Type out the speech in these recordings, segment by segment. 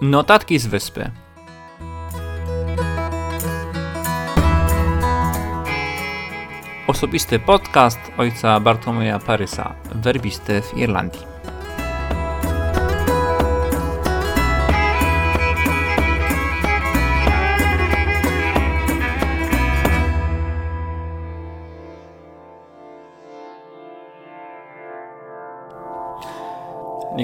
Notatki z wyspy. Osobisty podcast ojca Bartłomieja Parysa, werbisty w Irlandii.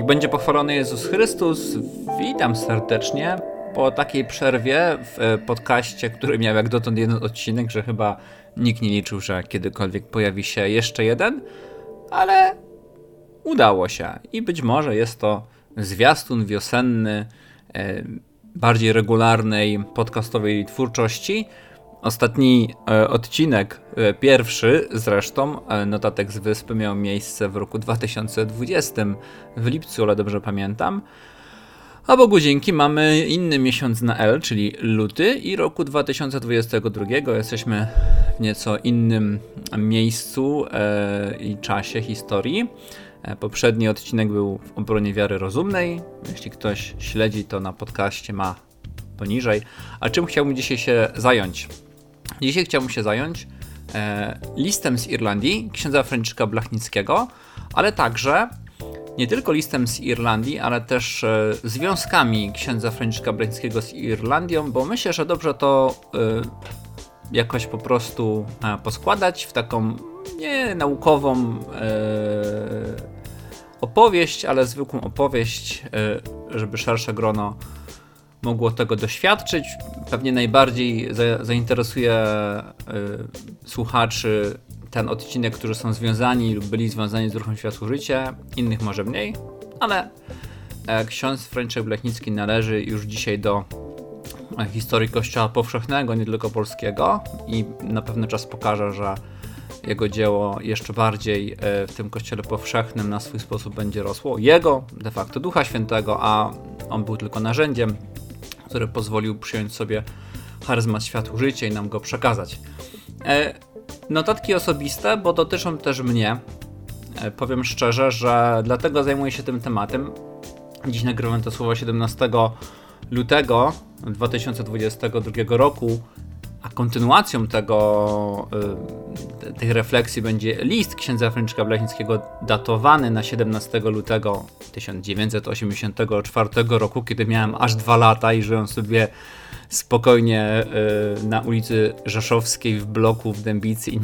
Niech będzie pochwalony Jezus Chrystus. Witam serdecznie po takiej przerwie w e, podcaście, który miał jak dotąd jeden odcinek, że chyba nikt nie liczył, że kiedykolwiek pojawi się jeszcze jeden, ale udało się i być może jest to zwiastun wiosenny e, bardziej regularnej podcastowej twórczości, Ostatni e, odcinek, e, pierwszy zresztą, e, notatek z wyspy miał miejsce w roku 2020, w lipcu, ale dobrze pamiętam. A Bogu dzięki mamy inny miesiąc na L, czyli luty i roku 2022. Jesteśmy w nieco innym miejscu i czasie historii. Poprzedni odcinek był w obronie wiary rozumnej. Jeśli ktoś śledzi to na podcaście ma poniżej. A czym chciałbym dzisiaj się zająć? Dzisiaj chciałbym się zająć e, listem z Irlandii księdza Franciszka Blachnickiego, ale także nie tylko listem z Irlandii, ale też e, związkami księdza Franciszka Blachnickiego z Irlandią, bo myślę, że dobrze to e, jakoś po prostu e, poskładać w taką nie naukową e, opowieść, ale zwykłą opowieść, e, żeby szersze grono mogło tego doświadczyć. Pewnie najbardziej za, zainteresuje y, słuchaczy ten odcinek, którzy są związani lub byli związani z ruchem Światło Życie, innych może mniej, ale e, ksiądz Franciszek Blechnicki należy już dzisiaj do e, historii Kościoła powszechnego, nie tylko polskiego i na pewno czas pokaże, że jego dzieło jeszcze bardziej e, w tym kościele powszechnym na swój sposób będzie rosło. Jego, de facto Ducha Świętego, a on był tylko narzędziem który pozwolił przyjąć sobie charyzmat światu życia i nam go przekazać. E, notatki osobiste, bo dotyczą też mnie. E, powiem szczerze, że dlatego zajmuję się tym tematem. Dziś nagrywam to słowo 17 lutego 2022 roku, a kontynuacją tego, y, tej refleksji będzie list księdza Franciszka Blachnickiego datowany na 17 lutego 1984 roku, kiedy miałem aż dwa lata i żyłem sobie spokojnie y, na ulicy Rzeszowskiej w bloku w Dębicy i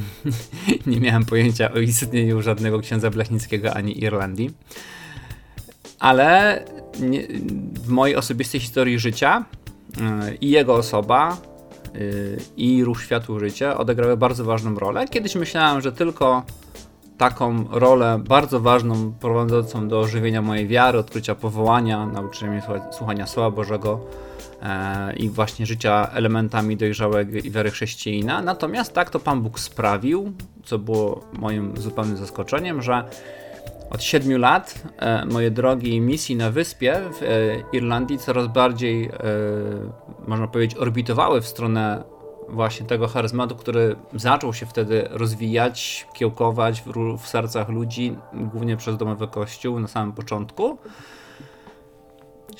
nie miałem pojęcia o istnieniu żadnego księdza Blachnickiego ani Irlandii. Ale w mojej osobistej historii życia y, i jego osoba i ruch światło życia odegrały bardzo ważną rolę. Kiedyś myślałem, że tylko taką rolę bardzo ważną, prowadzącą do ożywienia mojej wiary, odkrycia powołania, nauczenia mnie słuchania Słowa Bożego e, i właśnie życia elementami dojrzałej wiary chrześcijanina. Natomiast tak to Pan Bóg sprawił, co było moim zupełnym zaskoczeniem, że od siedmiu lat e, moje drogi misji na wyspie w e, Irlandii coraz bardziej, e, można powiedzieć, orbitowały w stronę właśnie tego charyzmatu, który zaczął się wtedy rozwijać, kiełkować w, w sercach ludzi, głównie przez domowy kościół na samym początku.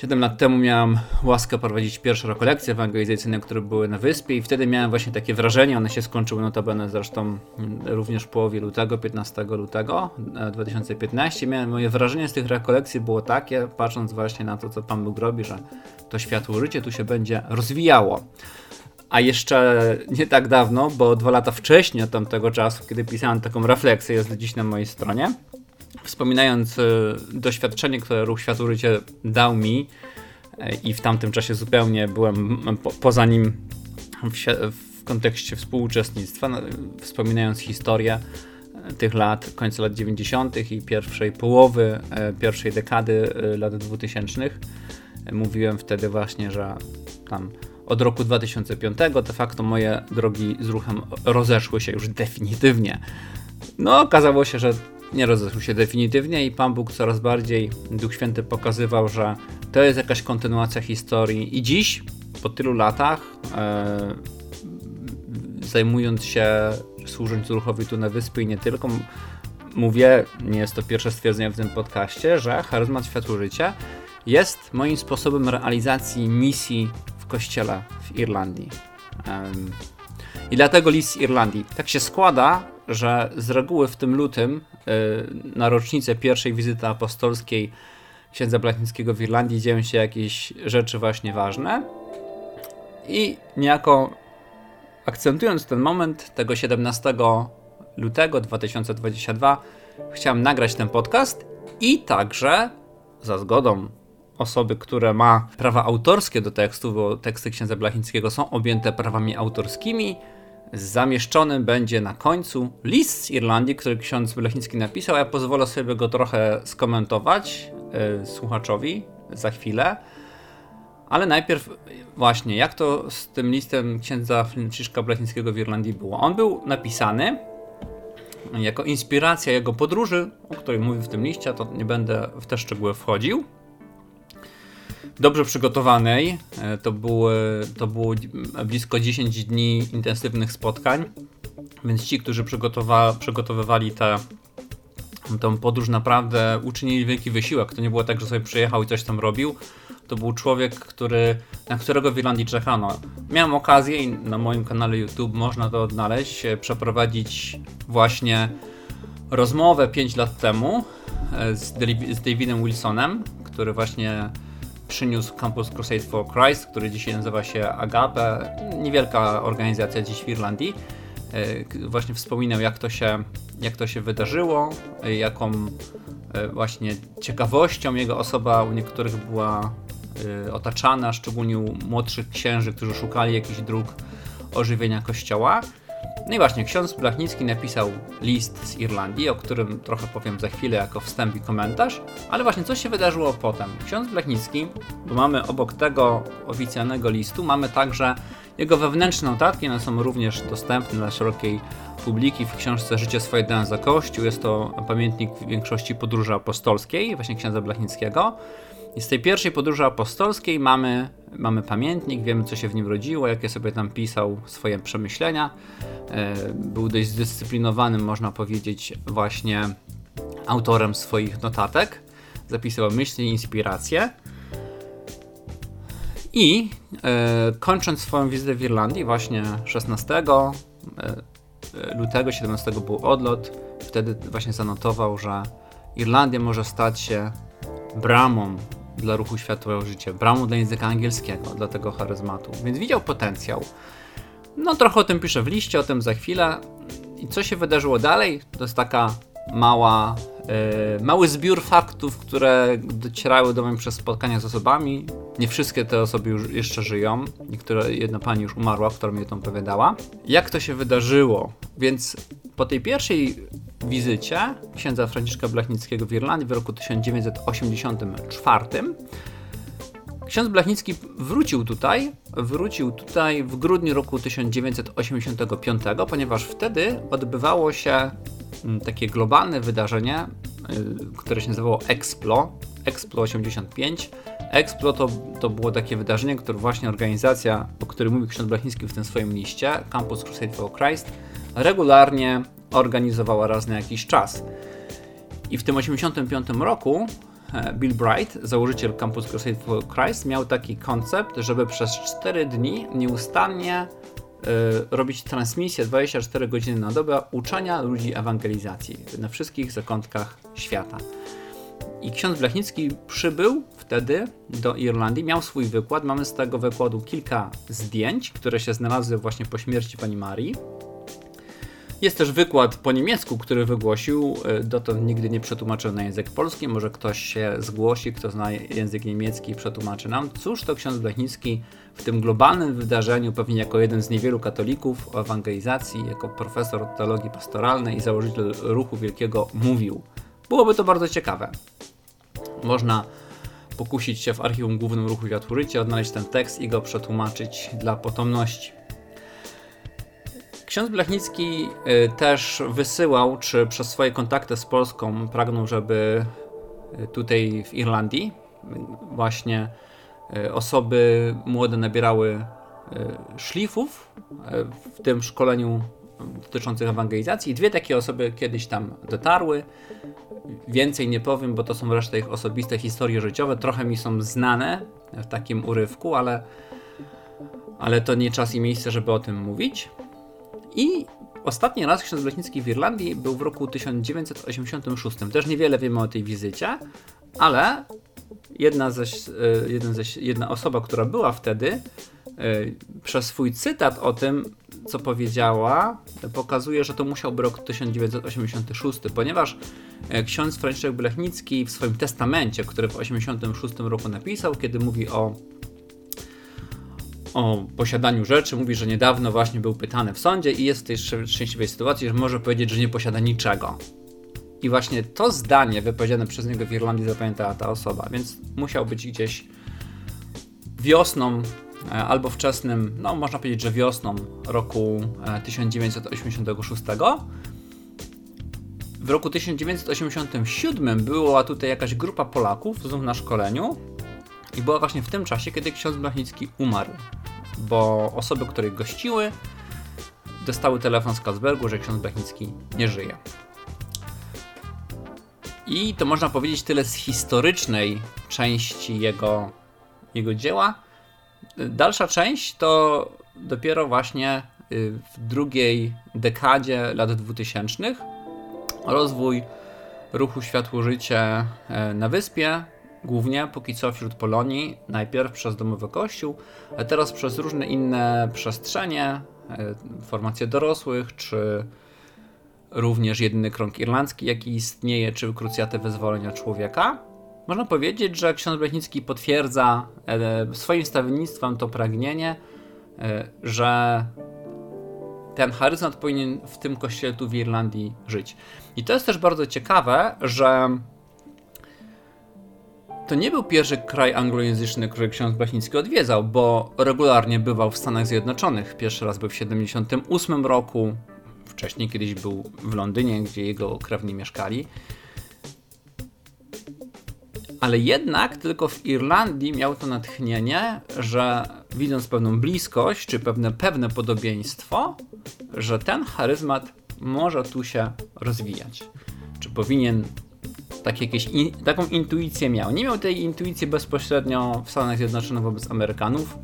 7 lat temu miałem łaskę prowadzić pierwsze rekolekcje ewangelizacyjne, które były na wyspie i wtedy miałem właśnie takie wrażenie, one się skończyły notabene zresztą również w połowie lutego, 15 lutego 2015. E, miałem, moje wrażenie z tych rekolekcji było takie, patrząc właśnie na to, co Pan Bóg robi, że to światło życie tu się będzie rozwijało. A jeszcze nie tak dawno, bo dwa lata wcześniej od tamtego czasu, kiedy pisałem taką refleksję, jest dziś na mojej stronie, Wspominając e, doświadczenie, które Ruch Życie dał mi e, i w tamtym czasie zupełnie byłem po, poza nim w, w kontekście współuczestnictwa, wspominając historię e, tych lat, końca lat 90. i pierwszej połowy pierwszej dekady lat 2000. Mówiłem wtedy właśnie, że tam od roku 2005 de facto moje drogi z ruchem rozeszły się już definitywnie. No, okazało się, że nie rozeszły się definitywnie i Pan Bóg coraz bardziej, Duch Święty pokazywał, że to jest jakaś kontynuacja historii i dziś, po tylu latach, e, zajmując się, służąc ruchowi tu na wyspie i nie tylko, mówię, nie jest to pierwsze stwierdzenie w tym podcaście, że charyzmat światło życia jest moim sposobem realizacji misji w kościele w Irlandii. I dlatego list z Irlandii. Tak się składa, że z reguły w tym lutym, yy, na rocznicę pierwszej wizyty apostolskiej księdza Blachnickiego w Irlandii, dzieją się jakieś rzeczy właśnie ważne. I niejako akcentując ten moment tego 17 lutego 2022, chciałem nagrać ten podcast i także za zgodą osoby, które ma prawa autorskie do tekstu, bo teksty księdza Blachińskiego są objęte prawami autorskimi, zamieszczony będzie na końcu list z Irlandii, który ksiądz Blachiński napisał. Ja pozwolę sobie go trochę skomentować yy, słuchaczowi za chwilę. Ale najpierw właśnie, jak to z tym listem księdza Franciszka Blachińskiego w Irlandii było? On był napisany jako inspiracja jego podróży, o której mówi w tym liście, to nie będę w te szczegóły wchodził. Dobrze przygotowanej, e, to było, to było blisko 10 dni intensywnych spotkań, więc ci, którzy przygotowa przygotowywali tę podróż naprawdę uczynili wielki wysiłek. To nie było tak, że sobie przyjechał i coś tam robił. To był człowiek, który, na którego w Irlandii czekano. Miałem okazję i na moim kanale YouTube można to odnaleźć, e, przeprowadzić właśnie rozmowę 5 lat temu e, z Davidem Wilsonem, który właśnie przyniósł Campus Crusade for Christ, który dzisiaj nazywa się Agape. Niewielka organizacja dziś w Irlandii. E, właśnie wspominał, jak to się, jak to się wydarzyło, jaką właśnie ciekawością jego osoba u niektórych była otaczana, szczególnie u młodszych księży, którzy szukali jakichś dróg ożywienia kościoła. No i właśnie, ksiądz Blachnicki napisał list z Irlandii, o którym trochę powiem za chwilę jako wstęp i komentarz, ale właśnie co się wydarzyło potem? Ksiądz Blachnicki, bo mamy obok tego oficjalnego listu, mamy także jego wewnętrzne notatki, one są również dostępne dla szerokiej publiki w książce Życie swoje dane za Kościół. Jest to pamiętnik większości podróży apostolskiej, właśnie księdza Blachnickiego. I z tej pierwszej podróży apostolskiej mamy, mamy pamiętnik, wiemy co się w nim rodziło, jakie sobie tam pisał swoje przemyślenia. E, był dość zdyscyplinowanym, można powiedzieć, właśnie autorem swoich notatek. Zapisywał myśli, inspiracje. I e, kończąc swoją wizytę w Irlandii, właśnie 16 e, lutego, 17 był odlot, wtedy właśnie zanotował, że Irlandia może stać się bramą dla ruchu światłego życia, bramą dla języka angielskiego, dla tego charyzmatu, więc widział potencjał. No trochę o tym piszę w liście, o tym za chwilę. I co się wydarzyło dalej? To jest taka mała, mały zbiór faktów, które docierały do mnie przez spotkania z osobami. Nie wszystkie te osoby już jeszcze żyją. Niektóre, jedna pani już umarła, która mi to opowiadała. Jak to się wydarzyło? Więc po tej pierwszej wizycie księdza Franciszka Blachnickiego w Irlandii w roku 1984 ksiądz Blachnicki wrócił tutaj, wrócił tutaj w grudniu roku 1985, ponieważ wtedy odbywało się takie globalne wydarzenie, y, które się nazywało Explo, Explo 85. Explo to, to było takie wydarzenie, które właśnie organizacja, o której mówił ksiądz Blachnicki w tym swoim liście, Campus Crusade for Christ, regularnie organizowała raz na jakiś czas. I w tym 1985 roku e, Bill Bright, założyciel Campus Crusade for Christ, miał taki koncept, żeby przez 4 dni nieustannie robić transmisję 24 godziny na dobę uczenia ludzi ewangelizacji na wszystkich zakątkach świata. I ksiądz Blachnicki przybył wtedy do Irlandii, miał swój wykład. Mamy z tego wykładu kilka zdjęć, które się znalazły właśnie po śmierci pani Marii. Jest też wykład po niemiecku, który wygłosił, e, dotąd nigdy nie przetłumaczył na język polski. Może ktoś się zgłosi, kto zna język niemiecki i przetłumaczy nam. Cóż to ksiądz Blechnicki w tym globalnym wydarzeniu, pewnie jako jeden z niewielu katolików o ewangelizacji, jako profesor teologii pastoralnej i założyciel ruchu wielkiego mówił. Byłoby to bardzo ciekawe. Można pokusić się w archiwum głównym ruchu Światłożycie, odnaleźć ten tekst i go przetłumaczyć dla potomności. Ksiądz Blachnicki y, też wysyłał, czy przez swoje kontakty z Polską pragnął, żeby y, tutaj w Irlandii właśnie y, osoby młode nabierały szlifów w tym szkoleniu dotyczących ewangelizacji. Dwie takie osoby kiedyś tam dotarły. więcej nie powiem, bo to są resztę ich osobiste historie życiowe. Trochę mi są znane w takim urywku, ale, ale to nie czas i miejsce, żeby o tym mówić. I ostatni raz ksiądz Blechnicki w Irlandii był w roku 1986. Też niewiele wiemy o tej wizycie, ale jedna, ze, jeden ze, jedna osoba, która była wtedy, przez swój cytat o tym, co powiedziała, pokazuje, że to musiał być rok 1986, ponieważ e, ksiądz Franciszek Blechnicki w swoim testamencie, który w 1986 roku napisał, kiedy mówi o o posiadaniu rzeczy, mówi, że niedawno właśnie był pytany w sądzie i jest w tej szczęśliwej sytuacji, że może powiedzieć, że nie posiada niczego. I właśnie to zdanie wypowiedziane przez niego w Irlandii zapamiętała ta osoba, więc musiał być gdzieś wiosną E, albo wczesnym, no można powiedzieć, że wiosną roku 1986. E, w roku 1987 była tutaj jakaś grupa Polaków znów na szkoleniu i była właśnie w tym czasie, kiedy ksiądz Blachnicki umarł, bo osoby, które gościły, dostały telefon z Kalsbergu, że ksiądz Blachnicki nie żyje. I to można powiedzieć tyle z historycznej części jego, jego dzieła. Dalsza część to dopiero właśnie y, w drugiej dekadzie lat 2000 rozwój ruchu Światło-Życie e, na wyspie, głównie póki co wśród Polonii, najpierw przez Domowy Kościół, a teraz przez różne inne przestrzenie, e, formacje dorosłych, czy również jedyny krąg irlandzki, jaki istnieje, czy krucjatę wyzwolenia człowieka. Można powiedzieć, że ksiądz Blechnicki potwierdza e, swoim stawiennictwem to pragnienie, e, że ten charyzmat powinien w tym kościele tu w Irlandii żyć. I to jest też bardzo ciekawe, że to nie był pierwszy kraj anglojęzyczny, który ksiądz Blachnicki odwiedzał, bo regularnie bywał w Stanach Zjednoczonych. Pierwszy raz był w 1978 roku, wcześniej kiedyś był w Londynie, gdzie jego krewni mieszkali ale jednak tylko w Irlandii miał to natchnienie, że widząc pewną bliskość, czy pewne, pewne podobieństwo, że ten charyzmat może tu się rozwijać. Czy powinien tak jakieś in, taką intuicję miał. Nie miał tej intuicji bezpośrednio w Stanach Zjednoczonych wobec Amerykanów.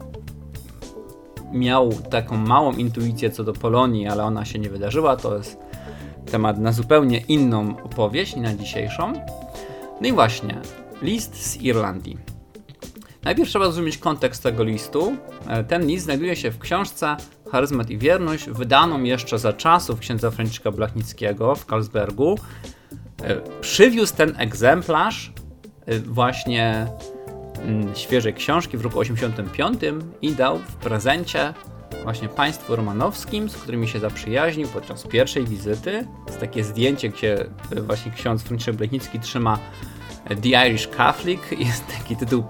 Miał taką małą intuicję co do Polonii, ale ona się nie wydarzyła. To jest temat na zupełnie inną opowieść i na dzisiejszą. No i właśnie, List z Irlandii. Najpierw trzeba zrozumieć kontekst tego listu. E, ten list znajduje się w książce Charyzmat i Wierność, wydaną jeszcze za czasów księdza Franciszka Blachnickiego w Karlsbergu. E, przywiózł ten egzemplarz e, właśnie mm, świeżej książki w roku 85 i dał w prezencie właśnie państwu romanowskim, z którymi się zaprzyjaźnił podczas pierwszej wizyty. Jest takie zdjęcie, gdzie właśnie ksiądz Franciszek Blachnicki trzyma The Irish Catholic jest taki tytuł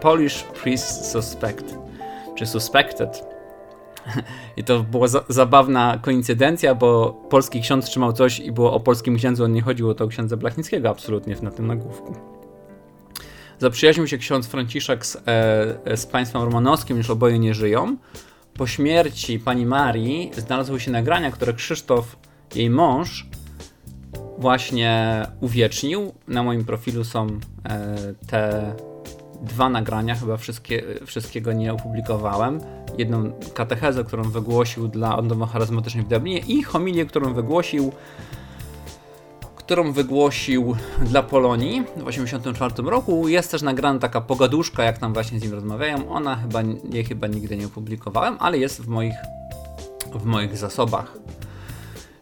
Polish Priest Suspect, czy Suspected. I to była za zabawna koincydencja, bo polski ksiądz trzymał coś i było o polskim księdzu, on nie chodziło to o księdza Blachnickiego absolutnie na tym nagłówku. Zaprzyjaźnił się ksiądz Franciszek z, e, z państwem romanowskim, już oboje nie żyją. Po śmierci pani Marii znalazły się nagrania, które Krzysztof, jej mąż, właśnie uwiecznił. Na moim profilu są e, te dwa nagrania, chyba wszystkie, wszystkiego nie opublikowałem. Jedną katechezę, którą wygłosił dla Odnowy Charyzmatycznej w Dublinie i homilię, którą wygłosił którą wygłosił dla Polonii w 1984 roku. Jest też nagrana taka pogaduszka, jak tam właśnie z nim rozmawiają. Ona chyba, jej chyba nigdy nie opublikowałem, ale jest w moich, w moich zasobach.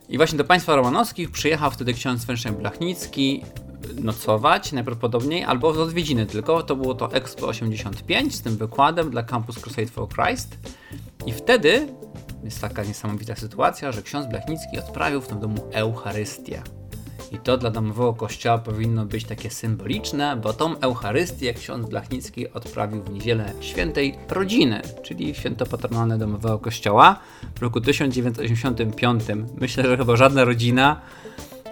I właśnie do państwa romanowskich przyjechał wtedy ksiądz Franciszek Blachnicki nocować najprawdopodobniej, albo z odwiedziny tylko. To było to Expo 85 z tym wykładem dla Campus Crusade for Christ. I wtedy jest taka niesamowita sytuacja, że ksiądz Blachnicki odprawił w tym domu Eucharystię. I to dla domowego kościoła powinno być takie symboliczne, bo tą Eucharystię ksiądz Blachnicki odprawił w niedzielę świętej rodziny, czyli święto patronalne domowego kościoła w roku 1985. Myślę, że chyba żadna rodzina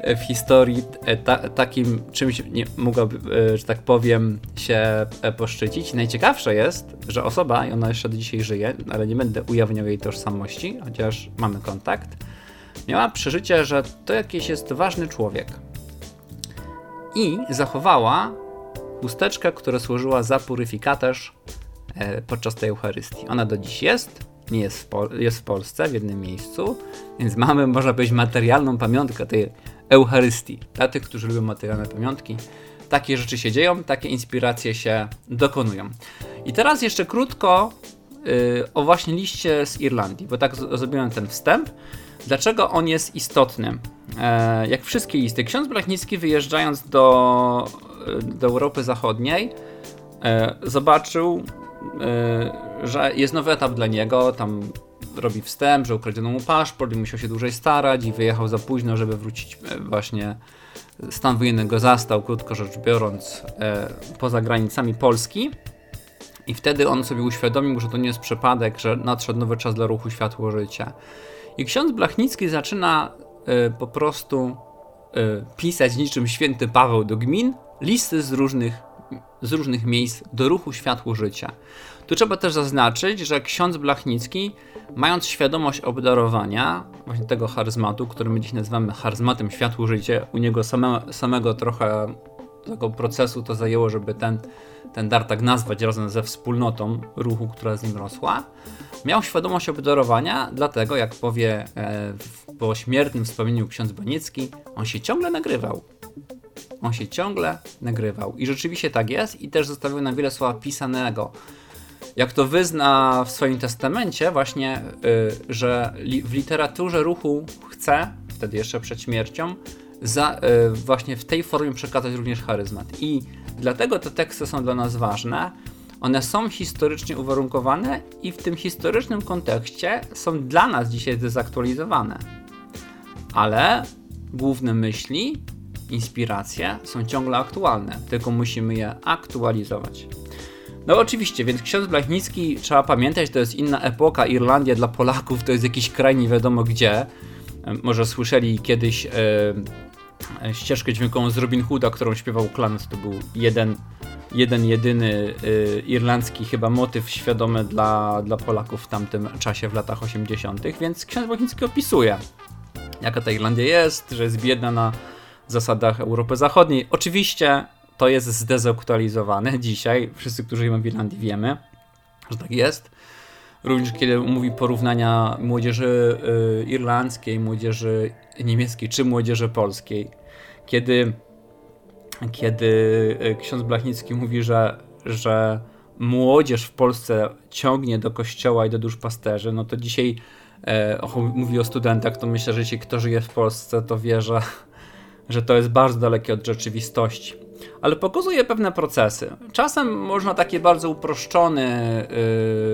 w historii e, ta, takim czymś nie mogłaby, e, że tak powiem, się e, poszczycić. Najciekawsze jest, że osoba, i ona jeszcze do dzisiaj żyje, ale nie będę ujawniał jej tożsamości, chociaż mamy kontakt, miała przeżycie, że to jakiś jest ważny człowiek. i zachowała chusteczkę, która służyła za puryfikatorz podczas tej Eucharystii. Ona do dziś jest, nie jest w, jest w Polsce, w jednym miejscu, więc mamy, można powiedzieć, materialną pamiątkę tej Eucharystii. Dla tych, którzy lubią materialne pamiątki, takie rzeczy się dzieją, takie inspiracje się dokonują. I teraz jeszcze krótko yy, o właśnie liście z Irlandii, bo tak zrobiłem ten wstęp. Dlaczego on jest istotny? E, jak wszystkie listy, ksiądz Blachnicki wyjeżdżając do, do Europy Zachodniej e, zobaczył, e, że jest nowy etap dla niego, tam robi wstęp, że ukradziono mu paszport i musiał się dłużej starać i wyjechał za późno, żeby wrócić e, właśnie stan wojenny go zastał, krótko rzecz biorąc, e, poza granicami Polski. I wtedy on sobie uświadomił, że to nie jest przypadek, że nadszedł nowy czas dla ruchu Światło Życia. I ksiądz Blachnicki zaczyna po prostu pisać niczym święty Paweł do gmin listy z różnych, z różnych miejsc do ruchu Światło Życia. Tu trzeba też zaznaczyć, że ksiądz Blachnicki, mając świadomość obdarowania, właśnie tego charyzmatu, który my dziś nazywamy charyzmatem Światło Życie, u niego same, samego trochę tego procesu to zajęło, żeby ten, ten dar tak nazwać razem ze wspólnotą ruchu, która z nim rosła. Miał świadomość obdarowania, dlatego jak powie e, po śmiertnym wspomnieniu ksiądz Baniecki, on się ciągle nagrywał. On się ciągle nagrywał. I rzeczywiście tak jest i też zostawił na wiele słowa pisanego. Jak to wyzna w swoim testamencie właśnie, y, że li, w literaturze ruchu chce, wtedy jeszcze przed śmiercią, za, y, właśnie w tej formie przekazać również charyzmat. I dlatego te teksty są dla nas ważne. One są historycznie uwarunkowane i w tym historycznym kontekście są dla nas dzisiaj dezaktualizowane. Ale główne myśli, inspiracje są ciągle aktualne, tylko musimy je aktualizować. No oczywiście, więc ksiądz Blachnicki, trzeba pamiętać, to jest inna epoka, Irlandia dla Polaków to jest jakiś kraj nie wiadomo gdzie. Może słyszeli kiedyś e, E, ścieżkę dźwiękową z Robin Hooda, którą śpiewał Clans. To był jeden, jeden jedyny y, irlandzki chyba motyw świadomy dla, dla Polaków w tamtym czasie, w latach 80., więc ksiądz Bochiński opisuje, jaka ta Irlandia jest, że jest biedna na zasadach Europy Zachodniej. Oczywiście to jest zdezaktualizowane dzisiaj. Wszyscy, którzy żyją w Irlandii, wiemy, że tak jest. Również kiedy mówi porównania młodzieży y, irlandzkiej, młodzieży niemieckiej czy młodzieży polskiej kiedy, kiedy e, ksiądz Blachnicki mówi, że, że młodzież w Polsce ciągnie do kościoła i do duszpasterzy, no to dzisiaj e, mówi o studentach, to myślę, że jeśli kto żyje w Polsce, to wie, że, że to jest bardzo dalekie od rzeczywistości. Ale pokazuje pewne procesy. Czasem można taki bardzo uproszczony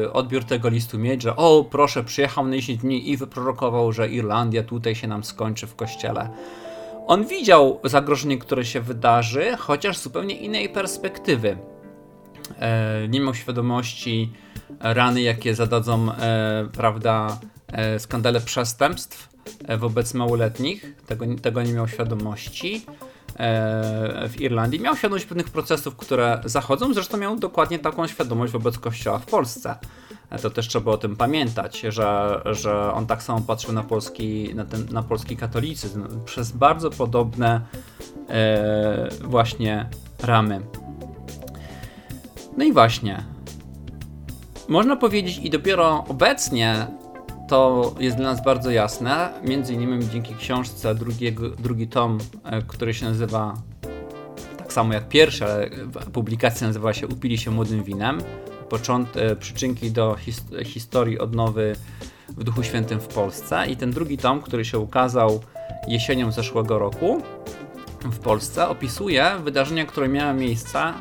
yy, odbiór tego listu mieć, że o, proszę, przyjechał na 10 dni i wyprorokował, że Irlandia tutaj się nam skończy w kościele. On widział zagrożenie, które się wydarzy, chociaż z zupełnie innej perspektywy. E, nie miał świadomości rany, jakie zadadzą, e, prawda, e, skandale przestępstw e, wobec małoletnich. Tego, tego nie miał świadomości e, w Irlandii. Miał świadomość pewnych procesów, które zachodzą, zresztą miał dokładnie taką świadomość wobec Kościoła w Polsce to też trzeba o tym pamiętać, że, że on tak samo patrzył na polski, na, ten, na polski katolicyzm przez bardzo podobne e, właśnie ramy. No i właśnie. Można powiedzieć, i dopiero obecnie to jest dla nas bardzo jasne, między innymi dzięki książce drugi tom, e, który się nazywa tak samo jak pierwszy, ale publikacja nazywa się Upili się młodym winem począt, e, przyczynki do his historii odnowy w Duchu Świętym w Polsce. I ten drugi tom, który się ukazał jesienią zeszłego roku w Polsce, opisuje wydarzenia, które miały miejsce e,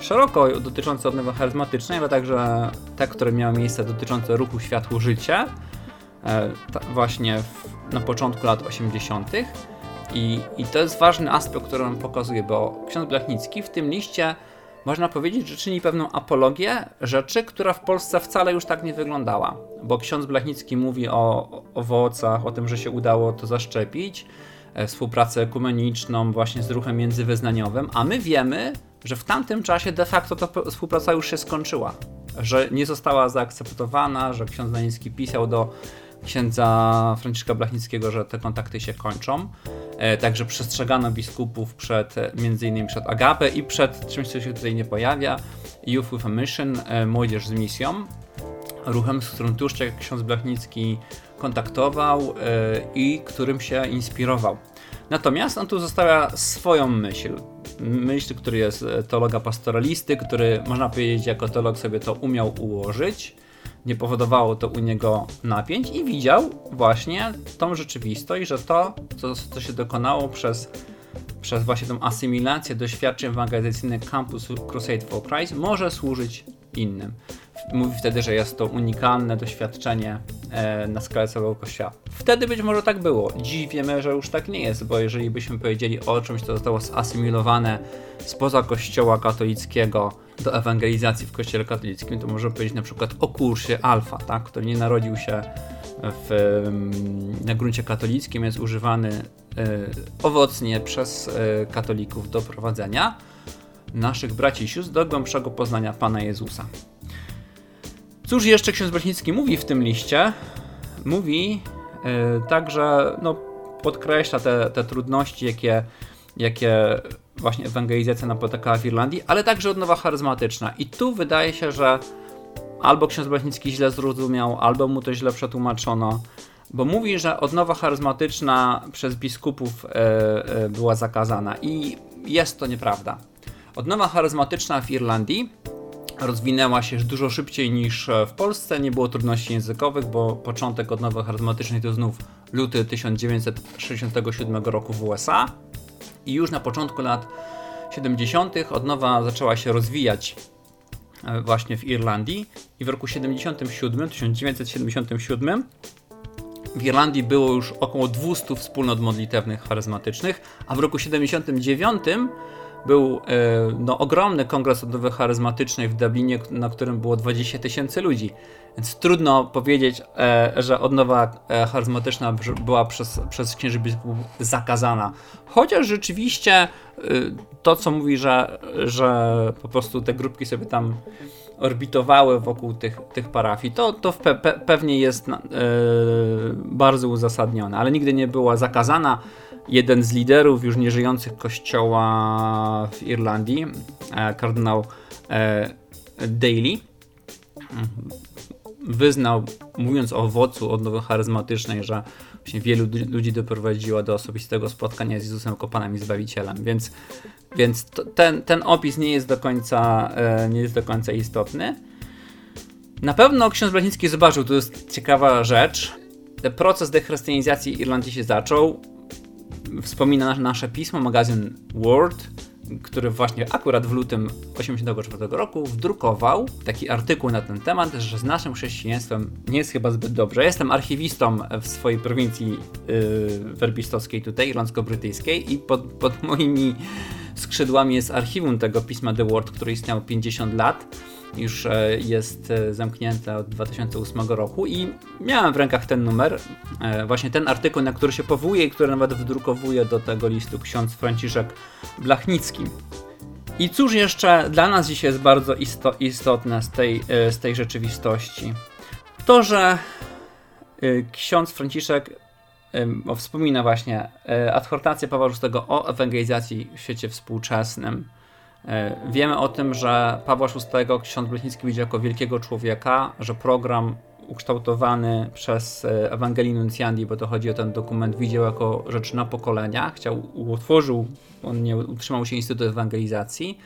szeroko dotyczące odnowy charyzmatycznej, ale także te, które miały miejsce dotyczące ruchu Światło Życie, właśnie w, na początku lat 80. I, I to jest ważny aspekt, który on pokazuje, bo ksiądz Blachnicki w tym liście można powiedzieć, że czyni pewną apologię rzeczy, która w Polsce wcale już tak nie wyglądała. Bo ksiądz Blachnicki mówi o owocach, o tym, że się udało to zaszczepić, e, współpracę ekumeniczną właśnie z ruchem międzywyznaniowym, a my wiemy, że w tamtym czasie de facto ta współpraca już się skończyła, że nie została zaakceptowana, że ksiądz Blachnicki pisał do księdza Franciszka Blachnickiego, że te kontakty się kończą. E, także przestrzegano biskupów przed, e, między innymi przed Agape i przed czymś, co się tutaj nie pojawia, Youth with a Mission, e, Młodzież z misją, ruchem, z którym Tłuszczek ksiądz Blachnicki kontaktował i którym się inspirował. Natomiast on tu zostawia swoją myśl. Myśl, który jest teologa pastoralisty, który można powiedzieć jako teolog sobie to umiał ułożyć nie powodowało to u niego napięć i widział właśnie tą rzeczywistość, że to, co, co się dokonało przez, przez właśnie tą asymilację doświadczeń ewangelizacyjnych Campus Crusade for Christ może służyć innym. Mówi wtedy, że jest to unikalne doświadczenie e, na skalę całego kościoła. Wtedy być może tak było. Dziś wiemy, że już tak nie jest, bo jeżeli byśmy powiedzieli o czymś, co zostało zasymilowane spoza kościoła katolickiego, do ewangelizacji w kościele katolickim, to może powiedzieć na przykład o kursie alfa, tak, który nie narodził się w, na gruncie katolickim, jest używany y, owocnie przez y, katolików do prowadzenia naszych braci i sióstr do głębszego poznania Pana Jezusa. Cóż jeszcze ksiądz Brechnicki mówi w tym liście? Mówi y, także, no, podkreśla te, te trudności, jakie, jakie właśnie ewangelizacja napotykała w Irlandii, ale także odnowa charyzmatyczna. I tu wydaje się, że albo ksiądz Blachnicki źle zrozumiał, albo mu to źle przetłumaczono, bo mówi, że odnowa charyzmatyczna przez biskupów e, e, była zakazana i jest to nieprawda. Odnowa charyzmatyczna w Irlandii. Rozwinęła się dużo szybciej niż w Polsce, nie było trudności językowych, bo początek odnowy charyzmatycznej to znów luty 1967 roku w USA i już na początku lat 70. odnowa zaczęła się rozwijać e, właśnie w Irlandii. I w roku 77, 1977 w Irlandii było już około 200 wspólnot modlitewnych charyzmatycznych, a w roku 79 był e, no, ogromny kongres odnowy charyzmatycznej w Dublinie, na którym było 20 tysięcy ludzi. Więc trudno powiedzieć, e, że odnowa e, charyzmatyczna była przez, przez księży biskupów zakazana. Chociaż rzeczywiście to, co mówi, że, że po prostu te grupki sobie tam orbitowały wokół tych, tych parafii, to, to pe pewnie jest bardzo uzasadnione, ale nigdy nie była zakazana jeden z liderów już nieżyjących kościoła w Irlandii, e, kardynał e, Daly, wyznał, mówiąc o owocu odnowy charyzmatycznej, że właśnie wielu ludzi doprowadziła do osobistego spotkania z Jezusem jako Panem i Zbawicielem, więc, więc ten, ten opis nie jest do końca, e, nie jest do końca istotny. Na pewno ksiądz Blachnicki zobaczył, to jest ciekawa rzecz, proces dechrystianizacji Irlandii się zaczął wspomina nasze pismo, magazyn World, który właśnie akurat w lutym 1984 roku wdrukował taki artykuł na ten temat, że z naszym chrześcijaństwem nie jest chyba zbyt dobrze. jestem archiwistą w swojej prowincji yy, werbistowskiej tutaj, irlandzko-brytyjskiej i pod, pod moimi skrzydłami jest archiwum tego pisma The World, które istniało 50 lat już e, jest e, zamknięte od 2008 roku i miałem w rękach ten numer, e, właśnie ten artykuł, na który się powołuje i który nawet wdrukowuje do tego listu ksiądz Franciszek Blachnicki. I cóż jeszcze dla nas dzisiaj jest bardzo isto istotne z tej, z tej rzeczywistości? To, że ksiądz Franciszek wspomina właśnie adhortację Pawła VI o ewangelizacji w świecie współczesnym. E, wiemy o tym, że Pawła VI ksiądz Blecnicki widzi jako wielkiego człowieka, że program ukształtowany przez e, Ewangelii Nuncjandi, bo to chodzi o ten dokument, widział jako rzecz na pokolenia. Chciał, utworzył, on nie utrzymał się Instytut Ewangelizacji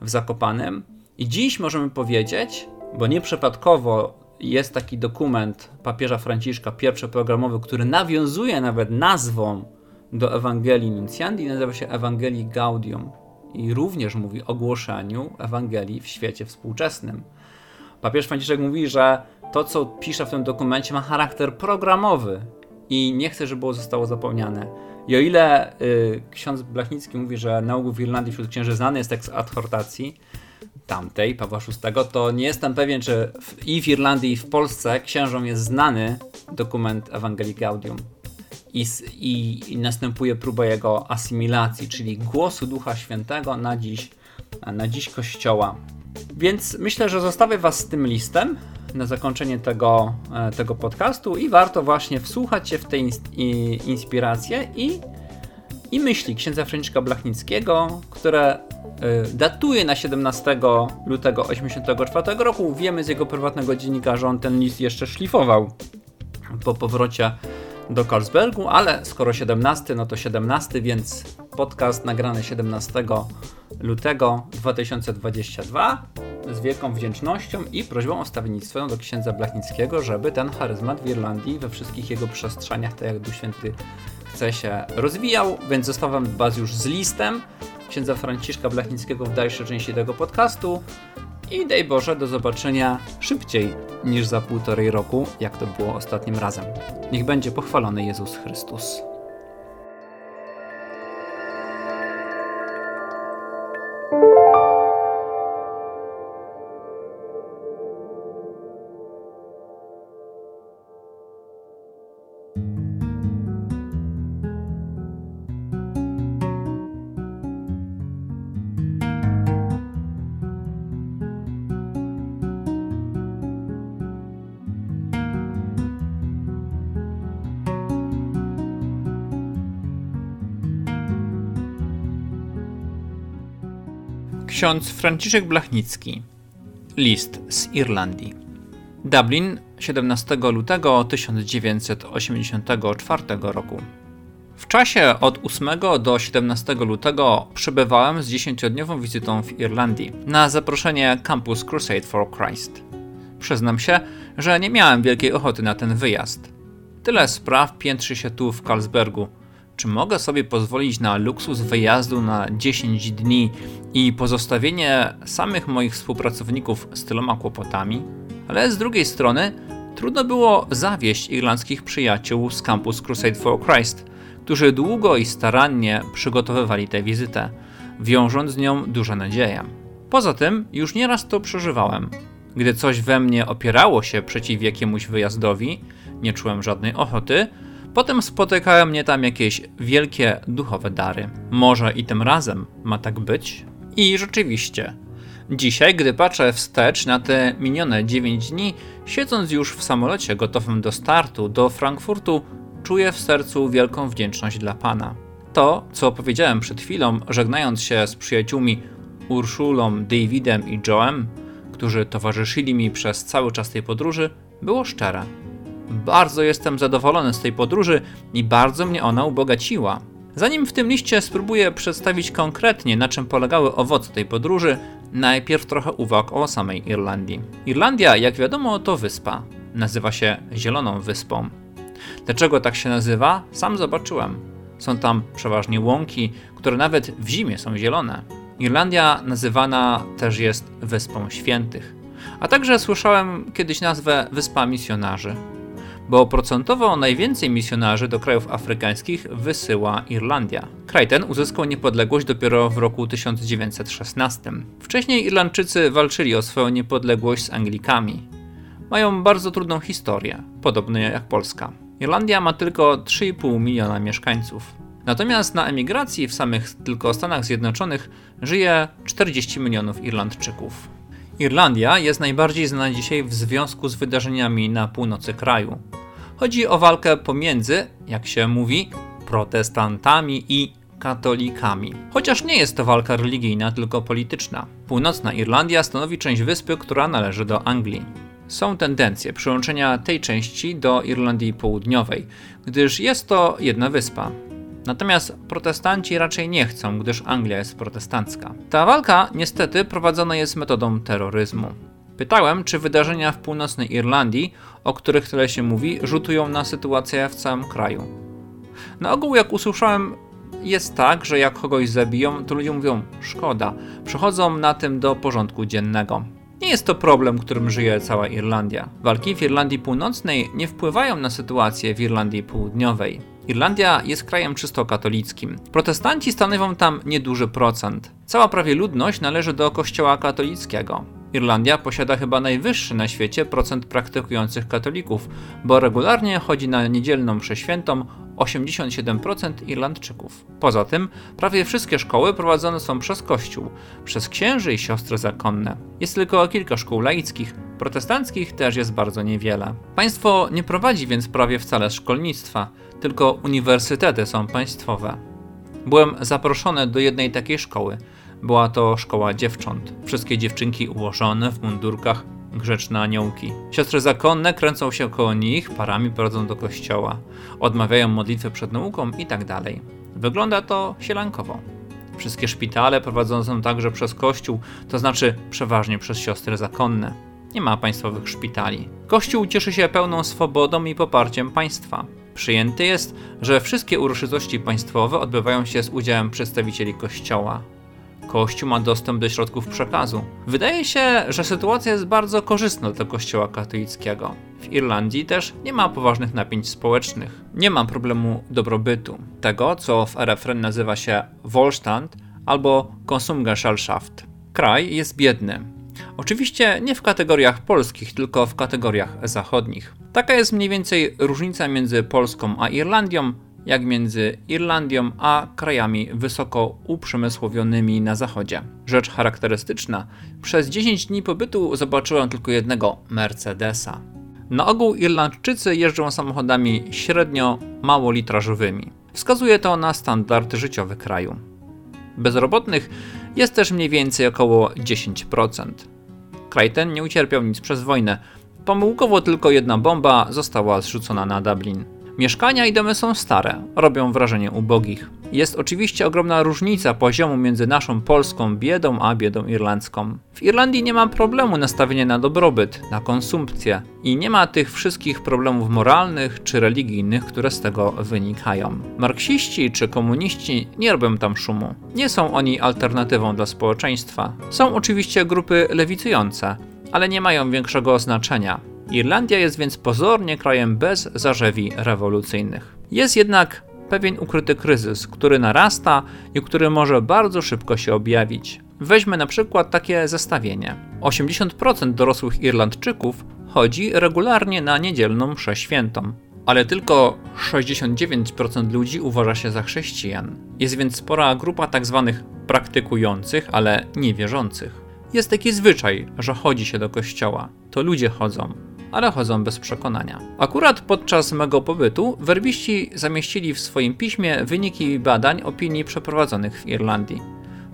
w Zakopanem. I dziś możemy powiedzieć, bo nieprzypadkowo jest taki dokument papieża Franciszka, pierwszy programowy, który nawiązuje nawet nazwą do Ewangelii Nuncjandi, nazywa się Ewangelii Gaudium i również mówi o głoszeniu Ewangelii w świecie współczesnym. Papież Franciszek mówi, że to, co pisze w tym dokumencie, ma charakter programowy i nie chce, żeby było zostało zapomniane. I o ile y, ksiądz Blachnicki mówi, że na ogół w Irlandii wśród księży znany jest tekst adhortacji tamtej, Pawła VI, to nie jestem pewien, czy w, i w Irlandii, i w Polsce księżom jest znany dokument Ewangelii Gaudium i, i, i następuje próba jego asymilacji, czyli głosu Ducha Świętego na dziś, na dziś Kościoła. Więc myślę, że zostawię Was z tym listem. na zakończenie tego, e, tego podcastu i warto właśnie wsłuchać się w te inspiracje i, i myśli księdza Franciszka Blachnickiego, które datuje na 17 lutego 1984 roku. Wiemy z jego prywatnego dziennika, że on ten list jeszcze szlifował po powrocie do Karlsbergu, ale skoro 17, no to 17, więc podcast nagrany 17 lutego 2022 z wielką wdzięcznością i prośbą o wstawiennictwo do księdza Blachnickiego, żeby ten charyzmat w Irlandii we wszystkich jego przestrzeniach, tak jak Duch Święty chce się rozwijał, więc zostawiam Was już z listem księdza Franciszka Blachnickiego w dalszej części tego podcastu i daj Boże do zobaczenia szybciej niż za półtorej roku, jak to było ostatnim razem. Niech będzie pochwalony Jezus Chrystus. Ksiądz Franciszek Blachnicki. List z Irlandii. Dublin, 17 lutego 1984 roku. W czasie od 8 do 17 lutego przebywałem z 10-dniową wizytą w Irlandii na zaproszenie Campus Crusade for Christ. Przyznam się, że nie miałem wielkiej ochoty na ten wyjazd. Tyle spraw piętrzy się tu w Carlsbergu – czy mogę sobie pozwolić na luksus wyjazdu na 10 dni i pozostawienie samych moich współpracowników z tyloma kłopotami? Ale z drugiej strony, trudno było zawieść irlandzkich przyjaciół z Campus Crusade for Christ, którzy długo i starannie przygotowywali tę wizytę, wiążąc z nią duże nadzieje. Poza tym, już nieraz to przeżywałem. Gdy coś we mnie opierało się przeciw jakiemuś wyjazdowi, nie czułem żadnej ochoty, Potem spotykają mnie tam jakieś wielkie duchowe dary. Może i tym razem ma tak być? I rzeczywiście. Dzisiaj, gdy patrzę wstecz na te minione 9 dni, siedząc już w samolocie gotowym do startu do Frankfurtu, czuję w sercu wielką wdzięczność dla Pana. To, co powiedziałem przed chwilą, żegnając się z przyjaciółmi Urszulą, Davidem i Joem, którzy towarzyszyli mi przez cały czas tej podróży, było szczere. Bardzo jestem zadowolony z tej podróży i bardzo mnie ona ubogaciła. Zanim w tym liście spróbuję przedstawić konkretnie, na czym polegały owoce tej podróży, najpierw trochę uwag o samej Irlandii. Irlandia, jak wiadomo, to wyspa. Nazywa się Zieloną Wyspą. Dlaczego tak się nazywa? Sam zobaczyłem. Są tam przeważnie łąki, które nawet w zimie są zielone. Irlandia nazywana też jest Wyspą Świętych. A także słyszałem kiedyś nazwę Wyspa Misjonarzy bo procentowo najwięcej misjonarzy do krajów afrykańskich wysyła Irlandia. Kraj ten uzyskał niepodległość dopiero w roku 1916. Wcześniej Irlandczycy walczyli o swoją niepodległość z Anglikami. Mają bardzo trudną historię, podobnie jak Polska. Irlandia ma tylko 3,5 miliona mieszkańców. Natomiast na emigracji w samych tylko Stanach Zjednoczonych żyje 40 milionów Irlandczyków. Irlandia jest najbardziej znana dzisiaj w związku z wydarzeniami na północy kraju. Chodzi o walkę pomiędzy, jak się mówi, protestantami i katolikami. Chociaż nie jest to walka religijna, tylko polityczna. Północna Irlandia stanowi część wyspy, która należy do Anglii. Są tendencje przyłączenia tej części do Irlandii Południowej, gdyż jest to jedna wyspa. Natomiast protestanci raczej nie chcą, gdyż Anglia jest protestancka. Ta walka niestety prowadzona jest metodą terroryzmu. Pytałem, czy wydarzenia w północnej Irlandii, o których tyle się mówi, rzutują na sytuację w całym kraju. Na ogół, jak usłyszałem, jest tak, że jak kogoś zabiją, to ludzie mówią szkoda, przechodzą na tym do porządku dziennego. Nie jest to problem, którym żyje cała Irlandia. Walki w Irlandii Północnej nie wpływają na sytuację w Irlandii Południowej. Irlandia jest krajem czysto katolickim. Protestanci stanowią tam nieduży procent. Cała prawie ludność należy do kościoła katolickiego. Irlandia posiada chyba najwyższy na świecie procent praktykujących katolików, bo regularnie chodzi na niedzielną mszę świętą 87% Irlandczyków. Poza tym prawie wszystkie szkoły prowadzone są przez Kościół, przez księży i siostry zakonne. Jest tylko kilka szkół laickich, protestanckich też jest bardzo niewiele. Państwo nie prowadzi więc prawie wcale szkolnictwa, tylko uniwersytety są państwowe. Byłem zaproszony do jednej takiej szkoły. Była to szkoła dziewcząt. Wszystkie dziewczynki ułożone w mundurkach, grzeczne aniołki. Siostry zakonne kręcą się koło nich, parami prowadzą do kościoła, odmawiają modlitwy przed nauką itd. Tak Wygląda to sielankowo. Wszystkie szpitale prowadzone są także przez kościół, to znaczy przeważnie przez siostry zakonne. Nie ma państwowych szpitali. Kościół cieszy się pełną swobodą i poparciem państwa. Przyjęty jest, że wszystkie uroczystości państwowe odbywają się z udziałem przedstawicieli Kościoła. Kościół ma dostęp do środków przekazu. Wydaje się, że sytuacja jest bardzo korzystna dla Kościoła katolickiego. W Irlandii też nie ma poważnych napięć społecznych. Nie ma problemu dobrobytu, tego co w RFN nazywa się Wohlstand albo Konsumgesellschaft. Kraj jest biedny, Oczywiście nie w kategoriach polskich, tylko w kategoriach zachodnich. Taka jest mniej więcej różnica między Polską a Irlandią, jak między Irlandią a krajami wysoko uprzemysłowionymi na zachodzie. Rzecz charakterystyczna, przez 10 dni pobytu zobaczyłem tylko jednego Mercedesa. Na ogół Irlandczycy jeżdżą samochodami średnio małolitrażowymi. Wskazuje to na standard życiowy kraju. Bezrobotnych jest też mniej więcej około 10%. Kraj ten nie ucierpiał nic przez wojnę. Pomyłkowo tylko jedna bomba została zrzucona na Dublin. Mieszkania i domy są stare, robią wrażenie ubogich. Jest oczywiście ogromna różnica poziomu między naszą polską biedą a biedą irlandzką. W Irlandii nie ma problemu nastawienia na dobrobyt, na konsumpcję i nie ma tych wszystkich problemów moralnych czy religijnych, które z tego wynikają. Marksiści czy komuniści nie robią tam szumu. Nie są oni alternatywą dla społeczeństwa. Są oczywiście grupy lewicujące, ale nie mają większego znaczenia. Irlandia jest więc pozornie krajem bez zarzewi rewolucyjnych. Jest jednak pewien ukryty kryzys, który narasta i który może bardzo szybko się objawić. Weźmy na przykład takie zestawienie. 80% dorosłych Irlandczyków chodzi regularnie na niedzielną mszę świętą, ale tylko 69% ludzi uważa się za chrześcijan. Jest więc spora grupa tzw. Tak praktykujących, ale niewierzących. Jest taki zwyczaj, że chodzi się do kościoła. To ludzie chodzą ale chodzą bez przekonania. Akurat podczas mego pobytu werbiści zamieścili w swoim piśmie wyniki badań opinii przeprowadzonych w Irlandii.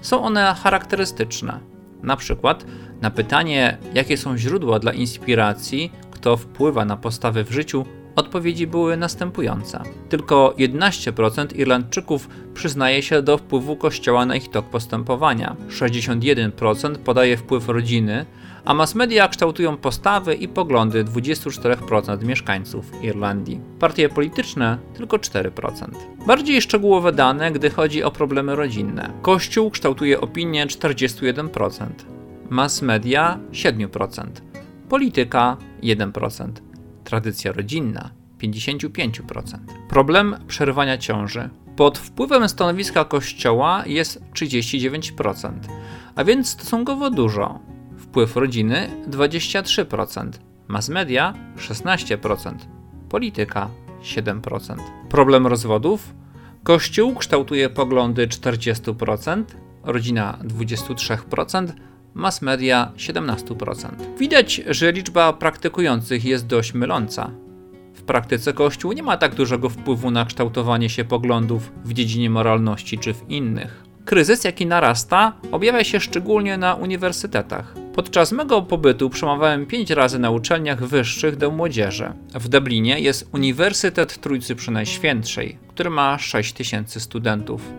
Są one charakterystyczne. Na przykład na pytanie, jakie są źródła dla inspiracji, kto wpływa na postawy w życiu, Odpowiedzi były następujące. Tylko 11% Irlandczyków przyznaje się do wpływu kościoła na ich tok postępowania, 61% podaje wpływ rodziny, a mass media kształtują postawy i poglądy 24% mieszkańców Irlandii. Partie polityczne tylko 4%. Bardziej szczegółowe dane, gdy chodzi o problemy rodzinne. Kościół kształtuje opinię 41%, mass media 7%, polityka 1%, tradycja rodzinna 55%. Problem przerywania ciąży. Pod wpływem stanowiska Kościoła jest 39%, a więc stosunkowo dużo wpływ rodziny 23%, mass media 16%, polityka 7%. Problem rozwodów? Kościół kształtuje poglądy 40%, rodzina 23%, mass media 17%. Widać, że liczba praktykujących jest dość myląca. W praktyce Kościół nie ma tak dużego wpływu na kształtowanie się poglądów w dziedzinie moralności czy w innych. Kryzys, jaki narasta, objawia się szczególnie na uniwersytetach. Podczas mego pobytu przemawiałem pięć razy na uczelniach wyższych do młodzieży. W Dublinie jest Uniwersytet Trójcy Przenajświętszej, który ma 6 tysięcy studentów.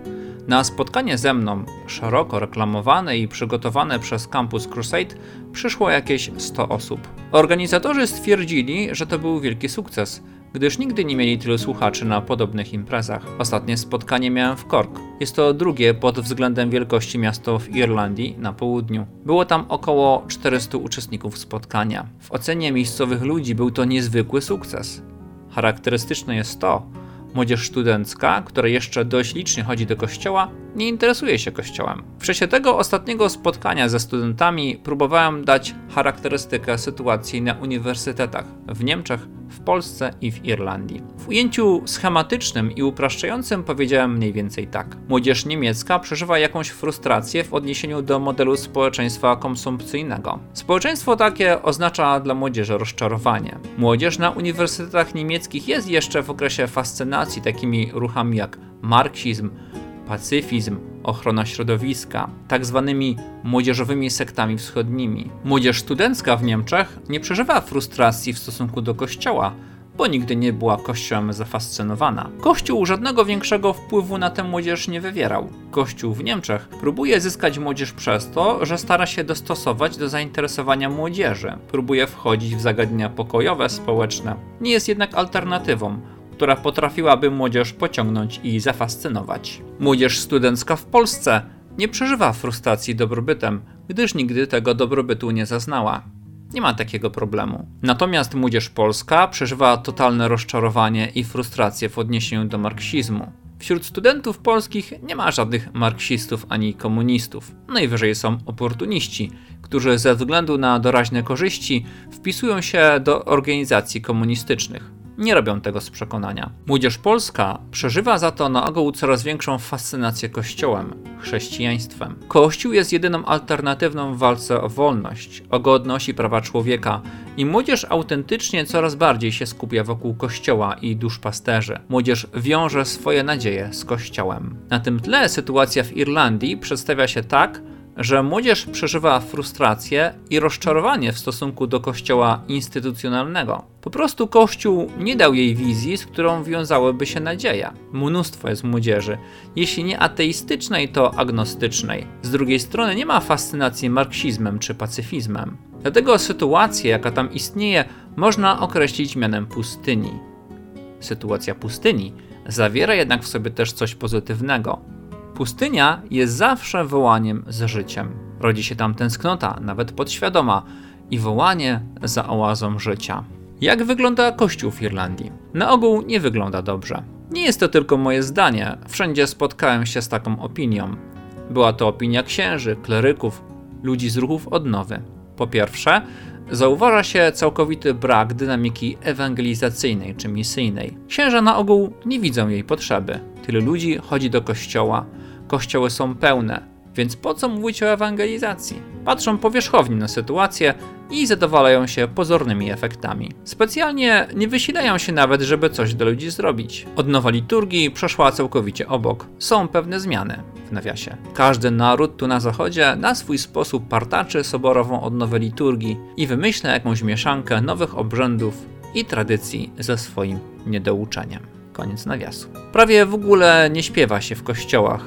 Na spotkanie ze mną, szeroko reklamowane i przygotowane przez Campus Crusade, przyszło jakieś 100 osób. Organizatorzy stwierdzili, że to był wielki sukces, gdyż nigdy nie mieli tylu słuchaczy na podobnych imprezach. Ostatnie spotkanie miałem w Cork. Jest to drugie pod względem wielkości miasto w Irlandii na południu. Było tam około 400 uczestników spotkania. W ocenie miejscowych ludzi był to niezwykły sukces. Charakterystyczne jest to, Młodzież studencka, która jeszcze dość licznie chodzi do kościoła, nie interesuje się kościołem. W czasie tego ostatniego spotkania ze studentami próbowałem dać charakterystykę sytuacji na uniwersytetach w Niemczech, w Polsce i w Irlandii. W ujęciu schematycznym i upraszczającym powiedziałem mniej więcej tak. Młodzież niemiecka przeżywa jakąś frustrację w odniesieniu do modelu społeczeństwa konsumpcyjnego. Społeczeństwo takie oznacza dla młodzieży rozczarowanie. Młodzież na uniwersytetach niemieckich jest jeszcze w okresie fascynacji takimi ruchami jak marksizm, pacyfizm, ochrona środowiska, tak zwanymi młodzieżowymi sektami wschodnimi. Młodzież studencka w Niemczech nie przeżywa frustracji w stosunku do kościoła, bo nigdy nie była kościołem zafascynowana. Kościół żadnego większego wpływu na tę młodzież nie wywierał. Kościół w Niemczech próbuje zyskać młodzież przez to, że stara się dostosować do zainteresowania młodzieży, próbuje wchodzić w zagadnienia pokojowe, społeczne. Nie jest jednak alternatywą która potrafiłaby młodzież pociągnąć i zafascynować. Młodzież studencka w Polsce nie przeżywa frustracji dobrobytem, gdyż nigdy tego dobrobytu nie zaznała. Nie ma takiego problemu. Natomiast młodzież polska przeżywa totalne rozczarowanie i frustrację w odniesieniu do marksizmu. Wśród studentów polskich nie ma żadnych marksistów ani komunistów. Najwyżej są oportuniści, którzy ze względu na doraźne korzyści wpisują się do organizacji komunistycznych nie robią tego z przekonania. Młodzież polska przeżywa za to na ogół coraz większą fascynację Kościołem, chrześcijaństwem. Kościół jest jedyną alternatywną w walce o wolność, o godność i prawa człowieka i młodzież autentycznie coraz bardziej się skupia wokół Kościoła i duszpasterzy. Młodzież wiąże swoje nadzieje z Kościołem. Na tym tle sytuacja w Irlandii przedstawia się tak, że młodzież przeżywa frustrację i rozczarowanie w stosunku do kościoła instytucjonalnego. Po prostu kościół nie dał jej wizji, z którą wiązałyby się nadzieja. Mnóstwo jest młodzieży, jeśli nie ateistycznej, to agnostycznej. Z drugiej strony nie ma fascynacji marksizmem czy pacyfizmem. Dlatego sytuację, jaka tam istnieje, można określić mianem pustyni. Sytuacja pustyni zawiera jednak w sobie też coś pozytywnego Pustynia jest zawsze wołaniem za życiem. Rodzi się tam tęsknota, nawet podświadoma, i wołanie za oazą życia. Jak wygląda Kościół w Irlandii? Na ogół nie wygląda dobrze. Nie jest to tylko moje zdanie, wszędzie spotkałem się z taką opinią. Była to opinia księży, kleryków, ludzi z ruchów odnowy. Po pierwsze, zauważa się całkowity brak dynamiki ewangelizacyjnej czy misyjnej. Księża na ogół nie widzą jej potrzeby. Tyle ludzi chodzi do kościoła, kościoły są pełne, więc po co mówić o ewangelizacji? Patrzą powierzchownie na sytuację i zadowalają się pozornymi efektami. Specjalnie nie wysilają się nawet, żeby coś do ludzi zrobić. Odnowa liturgii przeszła całkowicie obok. Są pewne zmiany, w nawiasie. Każdy naród tu na zachodzie na swój sposób partaczy soborową odnowę liturgii i wymyśla jakąś mieszankę nowych obrzędów i tradycji ze swoim niedouczeniem. Koniec nawiasu. Prawie w ogóle nie śpiewa się w kościołach,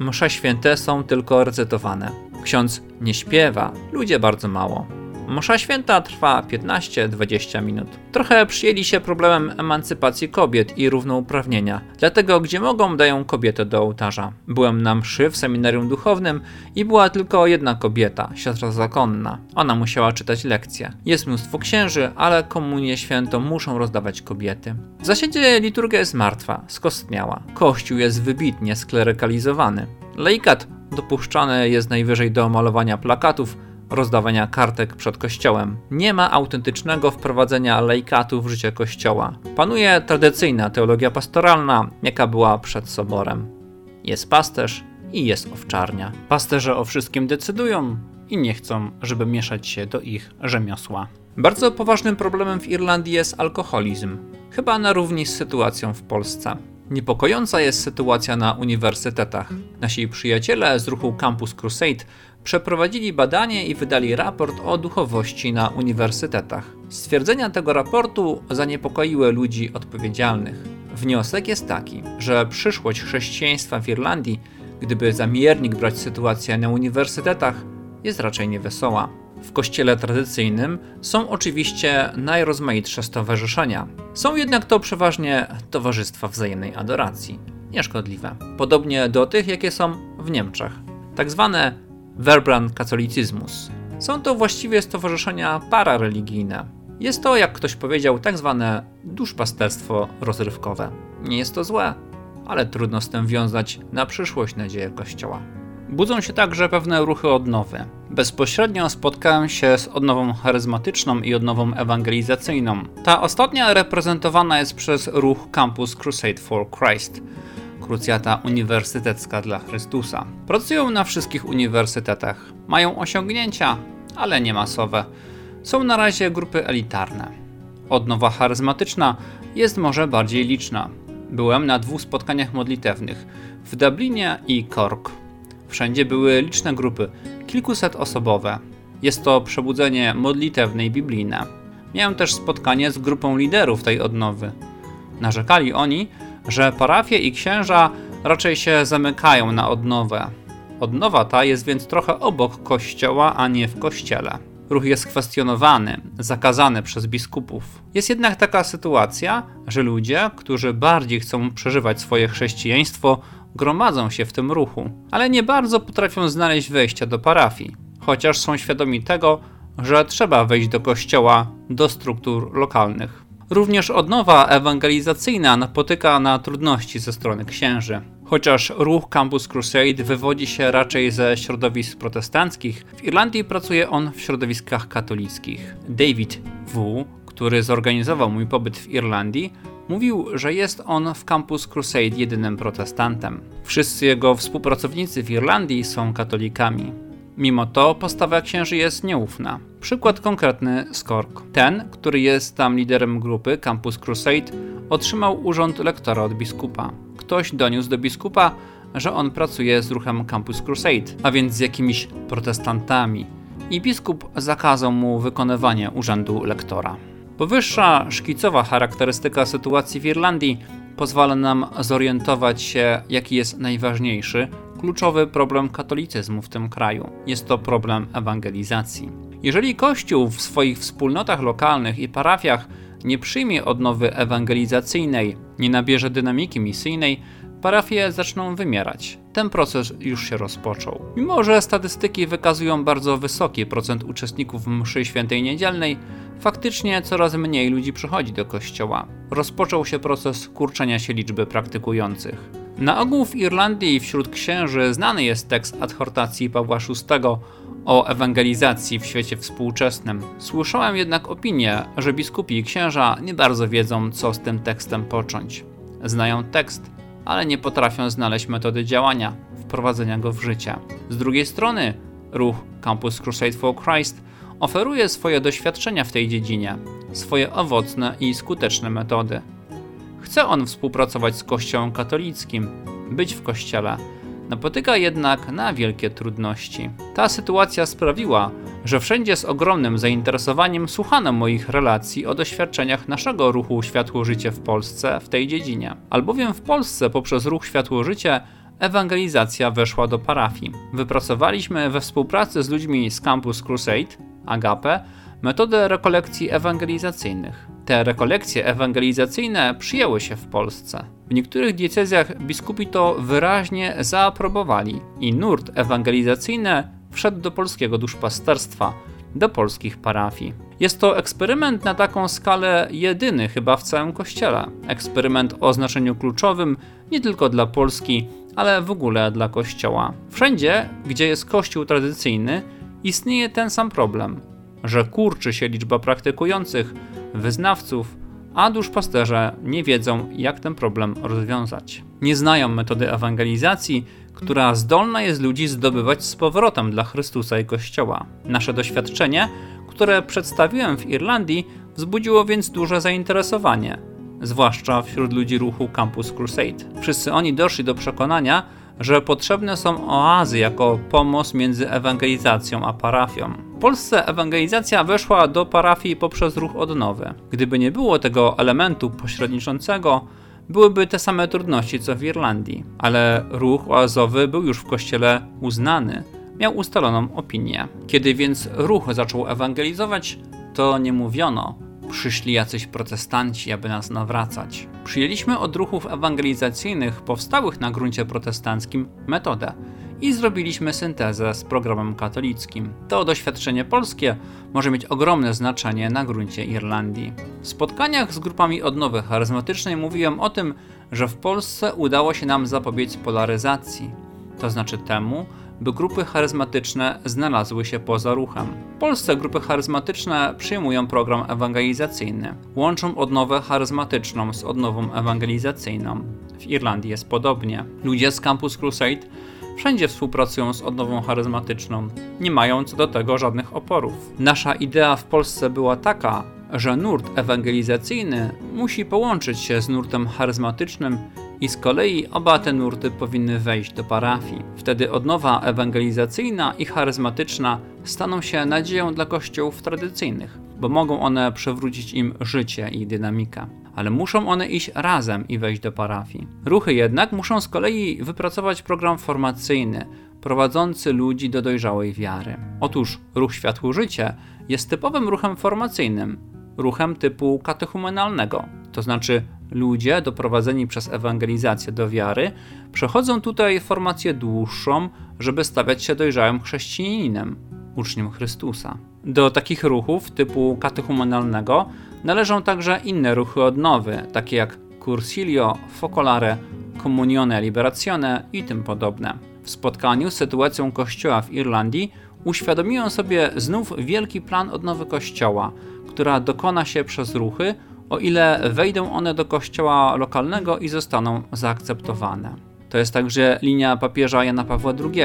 Msze święte są tylko recytowane. Ksiądz nie śpiewa, ludzie bardzo mało. Msza święta trwa 15-20 minut. Trochę przyjęli się problemem emancypacji kobiet i równouprawnienia, dlatego gdzie mogą dają kobietę do ołtarza. Byłem na mszy w seminarium duchownym i była tylko jedna kobieta, siostra zakonna. Ona musiała czytać lekcje. Jest mnóstwo księży, ale komunię świętą muszą rozdawać kobiety. W zasiedzie liturgia jest martwa, skostniała. Kościół jest wybitnie sklerykalizowany. Leikat dopuszczany jest najwyżej do malowania plakatów, rozdawania kartek przed kościołem. Nie ma autentycznego wprowadzenia laikatu w życie kościoła. Panuje tradycyjna teologia pastoralna, jaka była przed soborem. Jest pasterz i jest owczarnia. Pasterze o wszystkim decydują i nie chcą, żeby mieszać się do ich rzemiosła. Bardzo poważnym problemem w Irlandii jest alkoholizm, chyba na równi z sytuacją w Polsce. Niepokojąca jest sytuacja na uniwersytetach. Nasi przyjaciele z ruchu Campus Crusade przeprowadzili badanie i wydali raport o duchowości na uniwersytetach. Stwierdzenia tego raportu zaniepokoiły ludzi odpowiedzialnych. Wniosek jest taki, że przyszłość chrześcijaństwa w Irlandii, gdyby za miernik brać sytuację na uniwersytetach, jest raczej niewesoła. W kościele tradycyjnym są oczywiście najrozmaitsze stowarzyszenia. Są jednak to przeważnie towarzystwa wzajemnej adoracji, nieszkodliwe. Podobnie do tych, jakie są w Niemczech. Tak zwane Verbran Katolicyzmus. Są to właściwie stowarzyszenia parareligijne. Jest to, jak ktoś powiedział, tak zwane duszpasterstwo rozrywkowe. Nie jest to złe, ale trudno z tym wiązać na przyszłość nadzieję Kościoła. Budzą się także pewne ruchy odnowy. Bezpośrednio spotkałem się z odnową charyzmatyczną i odnową ewangelizacyjną. Ta ostatnia reprezentowana jest przez ruch Campus Crusade for Christ, krucjata uniwersytecka dla Chrystusa. Pracują na wszystkich uniwersytetach, mają osiągnięcia, ale nie masowe. Są na razie grupy elitarne. Odnowa charyzmatyczna jest może bardziej liczna. Byłem na dwóch spotkaniach modlitewnych w Dublinie i Cork. Wszędzie były liczne grupy, kilkuset osobowe. Jest to przebudzenie modlitewne i biblijne. Miałem też spotkanie z grupą liderów tej odnowy. Narzekali oni, że parafie i księża raczej się zamykają na odnowę. Odnowa ta jest więc trochę obok kościoła, a nie w kościele. Ruch jest kwestionowany, zakazany przez biskupów. Jest jednak taka sytuacja, że ludzie, którzy bardziej chcą przeżywać swoje chrześcijaństwo, gromadzą się w tym ruchu, ale nie bardzo potrafią znaleźć wejścia do parafii, chociaż są świadomi tego, że trzeba wejść do kościoła, do struktur lokalnych. Również odnowa ewangelizacyjna napotyka na trudności ze strony księży. Chociaż ruch Campus Crusade wywodzi się raczej ze środowisk protestanckich, w Irlandii pracuje on w środowiskach katolickich. David W., który zorganizował mój pobyt w Irlandii, mówił, że jest on w Campus Crusade jedynym protestantem. Wszyscy jego współpracownicy w Irlandii są katolikami. Mimo to postawa księży jest nieufna. Przykład konkretny z Cork. Ten, który jest tam liderem grupy Campus Crusade, otrzymał urząd lektora od biskupa. Ktoś doniósł do biskupa, że on pracuje z ruchem Campus Crusade, a więc z jakimiś protestantami. I biskup zakazał mu wykonywanie urzędu lektora. Powyższa szkicowa charakterystyka sytuacji w Irlandii pozwala nam zorientować się, jaki jest najważniejszy, kluczowy problem katolicyzmu w tym kraju. Jest to problem ewangelizacji. Jeżeli Kościół w swoich wspólnotach lokalnych i parafiach nie przyjmie odnowy ewangelizacyjnej, nie nabierze dynamiki misyjnej, parafie zaczną wymierać. Ten proces już się rozpoczął. Mimo, że statystyki wykazują bardzo wysoki procent uczestników mszy świętej niedzielnej, faktycznie coraz mniej ludzi przychodzi do kościoła. Rozpoczął się proces kurczenia się liczby praktykujących. Na ogół w Irlandii wśród księży znany jest tekst adhortacji Pawła VI o ewangelizacji w świecie współczesnym. Słyszałem jednak opinię, że biskupi i księża nie bardzo wiedzą, co z tym tekstem począć. Znają tekst, ale nie potrafią znaleźć metody działania, wprowadzenia go w życie. Z drugiej strony, ruch Campus Crusade for Christ oferuje swoje doświadczenia w tej dziedzinie, swoje owocne i skuteczne metody. Chce on współpracować z Kościołem katolickim, być w Kościele, napotyka jednak na wielkie trudności. Ta sytuacja sprawiła, że wszędzie z ogromnym zainteresowaniem słuchano moich relacji o doświadczeniach naszego ruchu Światło Życie w Polsce w tej dziedzinie. Albowiem w Polsce poprzez ruch Światło Życie ewangelizacja weszła do parafii. Wypracowaliśmy we współpracy z ludźmi z Campus Crusade, Agape, metodę rekolekcji ewangelizacyjnych. Te rekolekcje ewangelizacyjne przyjęły się w Polsce. W niektórych diecezjach biskupi to wyraźnie zaaprobowali i nurt ewangelizacyjny wszedł do polskiego duszpasterstwa, do polskich parafii. Jest to eksperyment na taką skalę jedyny chyba w całym kościele. Eksperyment o znaczeniu kluczowym nie tylko dla Polski, ale w ogóle dla kościoła. Wszędzie, gdzie jest kościół tradycyjny, istnieje ten sam problem, że kurczy się liczba praktykujących, wyznawców, a duszpasterze nie wiedzą, jak ten problem rozwiązać. Nie znają metody ewangelizacji, która zdolna jest ludzi zdobywać z powrotem dla Chrystusa i Kościoła. Nasze doświadczenie, które przedstawiłem w Irlandii, wzbudziło więc duże zainteresowanie, zwłaszcza wśród ludzi ruchu Campus Crusade. Wszyscy oni doszli do przekonania, że potrzebne są oazy jako pomoc między ewangelizacją a parafią. Polsce ewangelizacja weszła do parafii poprzez ruch odnowy. Gdyby nie było tego elementu pośredniczącego, byłyby te same trudności co w Irlandii, ale ruch oazowy był już w kościele uznany, miał ustaloną opinię. Kiedy więc ruch zaczął ewangelizować, to nie mówiono, przyszli jacyś protestanci, aby nas nawracać. Przyjęliśmy od ruchów ewangelizacyjnych powstałych na gruncie protestanckim metodę i zrobiliśmy syntezę z programem katolickim. To doświadczenie polskie może mieć ogromne znaczenie na gruncie Irlandii. W spotkaniach z grupami odnowy charyzmatycznej mówiłem o tym, że w Polsce udało się nam zapobiec polaryzacji, to znaczy temu, by grupy charyzmatyczne znalazły się poza ruchem. W Polsce grupy charyzmatyczne przyjmują program ewangelizacyjny. Łączą odnowę charyzmatyczną z odnową ewangelizacyjną. W Irlandii jest podobnie. Ludzie z Campus Crusade wszędzie współpracują z odnową charyzmatyczną, nie mają co do tego żadnych oporów. Nasza idea w Polsce była taka, że nurt ewangelizacyjny musi połączyć się z nurtem charyzmatycznym i z kolei oba te nurty powinny wejść do parafii. Wtedy odnowa ewangelizacyjna i charyzmatyczna staną się nadzieją dla kościołów tradycyjnych, bo mogą one przywrócić im życie i dynamikę. Ale muszą one iść razem i wejść do parafii. Ruchy jednak muszą z kolei wypracować program formacyjny, prowadzący ludzi do dojrzałej wiary. Otóż ruch Światło Życie jest typowym ruchem formacyjnym, ruchem typu katechumenalnego, to znaczy ludzie doprowadzeni przez ewangelizację do wiary przechodzą tutaj formację dłuższą, żeby stawiać się dojrzałym chrześcijaninem, uczniem Chrystusa. Do takich ruchów typu katechumenalnego należą także inne ruchy odnowy, takie jak Cursilio, Focolare, Comunione Liberazione i tym podobne. W spotkaniu z sytuacją Kościoła w Irlandii uświadomiłem sobie znów wielki plan odnowy Kościoła, która dokona się przez ruchy, o ile wejdą one do kościoła lokalnego i zostaną zaakceptowane. To jest także linia papieża Jana Pawła II,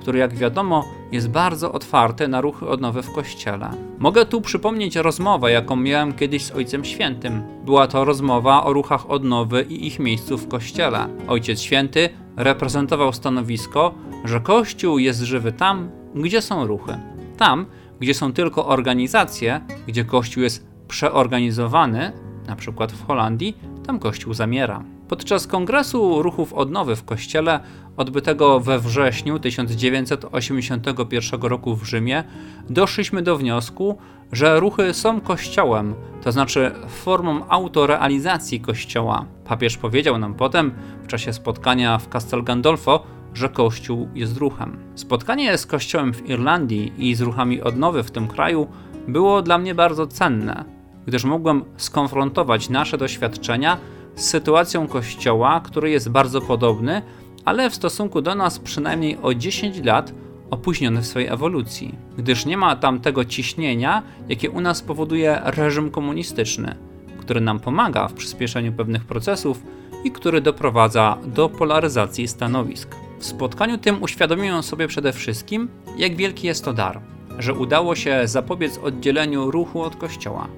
który jak wiadomo jest bardzo otwarty na ruchy odnowy w kościele. Mogę tu przypomnieć rozmowę, jaką miałem kiedyś z Ojcem Świętym. Była to rozmowa o ruchach odnowy i ich miejscu w kościele. Ojciec Święty reprezentował stanowisko, że Kościół jest żywy tam, gdzie są ruchy. Tam, gdzie są tylko organizacje, gdzie Kościół jest przeorganizowany, na przykład w Holandii, tam Kościół zamiera. Podczas kongresu ruchów odnowy w Kościele, odbytego we wrześniu 1981 roku w Rzymie, doszliśmy do wniosku, że ruchy są Kościołem, to znaczy formą autorealizacji Kościoła. Papież powiedział nam potem, w czasie spotkania w Castel Gandolfo, że Kościół jest ruchem. Spotkanie z Kościołem w Irlandii i z ruchami odnowy w tym kraju było dla mnie bardzo cenne, gdyż mogłem skonfrontować nasze doświadczenia z sytuacją Kościoła, który jest bardzo podobny, ale w stosunku do nas przynajmniej o 10 lat opóźniony w swojej ewolucji, gdyż nie ma tam tego ciśnienia, jakie u nas powoduje reżim komunistyczny, który nam pomaga w przyspieszeniu pewnych procesów i który doprowadza do polaryzacji stanowisk. W spotkaniu tym uświadomiłem sobie przede wszystkim, jak wielki jest to dar, że udało się zapobiec oddzieleniu ruchu od kościoła.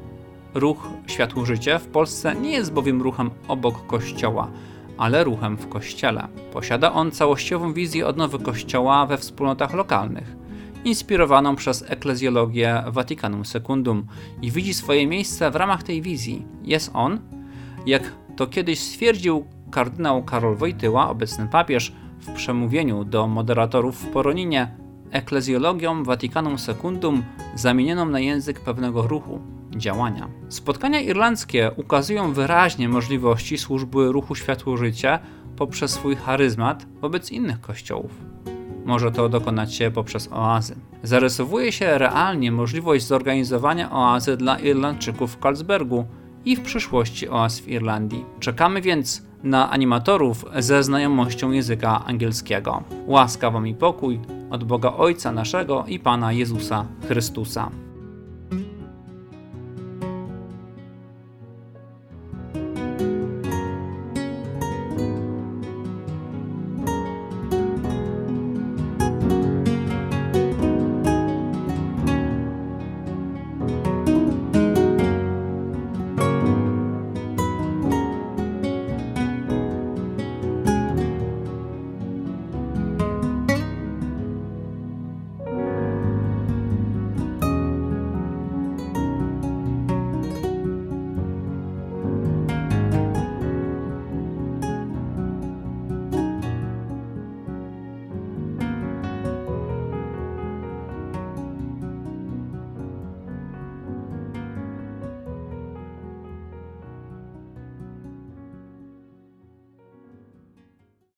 Ruch Światło Życie w Polsce nie jest bowiem ruchem obok kościoła, ale ruchem w kościele. Posiada on całościową wizję odnowy kościoła we wspólnotach lokalnych, inspirowaną przez eklezjologię Vaticanum Secundum i widzi swoje miejsce w ramach tej wizji. Jest on, jak to kiedyś stwierdził kardynał Karol Wojtyła, obecny papież, w przemówieniu do moderatorów w Poroninie, eklezjologią Vaticanum Secundum zamienioną na język pewnego ruchu, działania. Spotkania irlandzkie ukazują wyraźnie możliwości służby ruchu Światło Życia poprzez swój charyzmat wobec innych kościołów. Może to dokonać się poprzez oazy. Zarysowuje się realnie możliwość zorganizowania oazy dla Irlandczyków w Carlsbergu i w przyszłości oaz w Irlandii. Czekamy więc na animatorów ze znajomością języka angielskiego. Łaska wam i pokój od Boga Ojca naszego i Pana Jezusa Chrystusa.